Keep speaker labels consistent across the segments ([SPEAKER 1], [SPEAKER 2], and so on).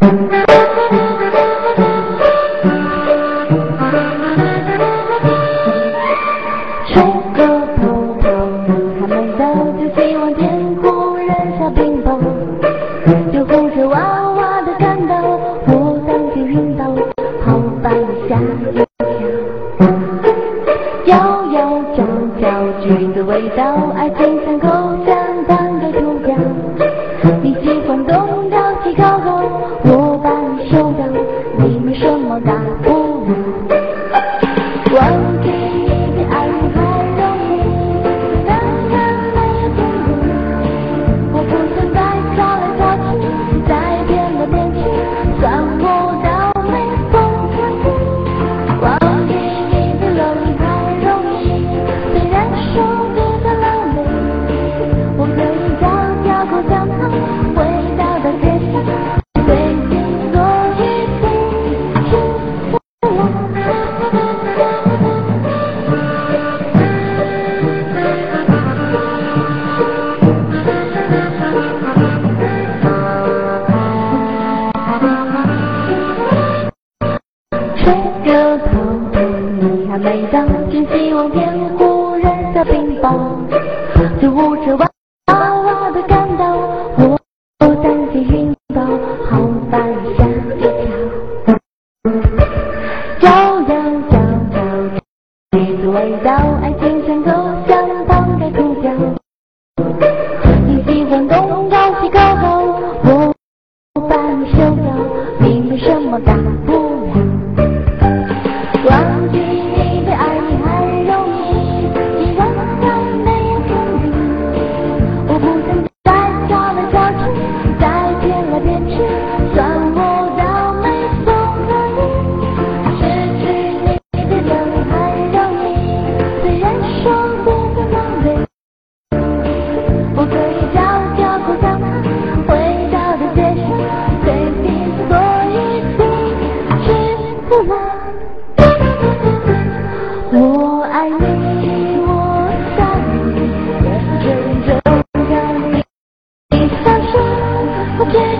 [SPEAKER 1] 吹个泡泡糖还没就希望天空人小冰雹救护车哇哇的赶到我当心晕倒好吧下一条摇摇脚脚橘子味道爱情像个我把你收养，你没什么大不了。每当，真希望骗唬人的冰雹，救护车哇哇的感到，我担心晕倒，好把你吓一跳。招摇摇摇，橘子味道，爱情像口香糖该吐掉。你喜欢东高西靠后，我把你休掉，你没什么大不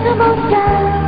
[SPEAKER 1] 的梦想。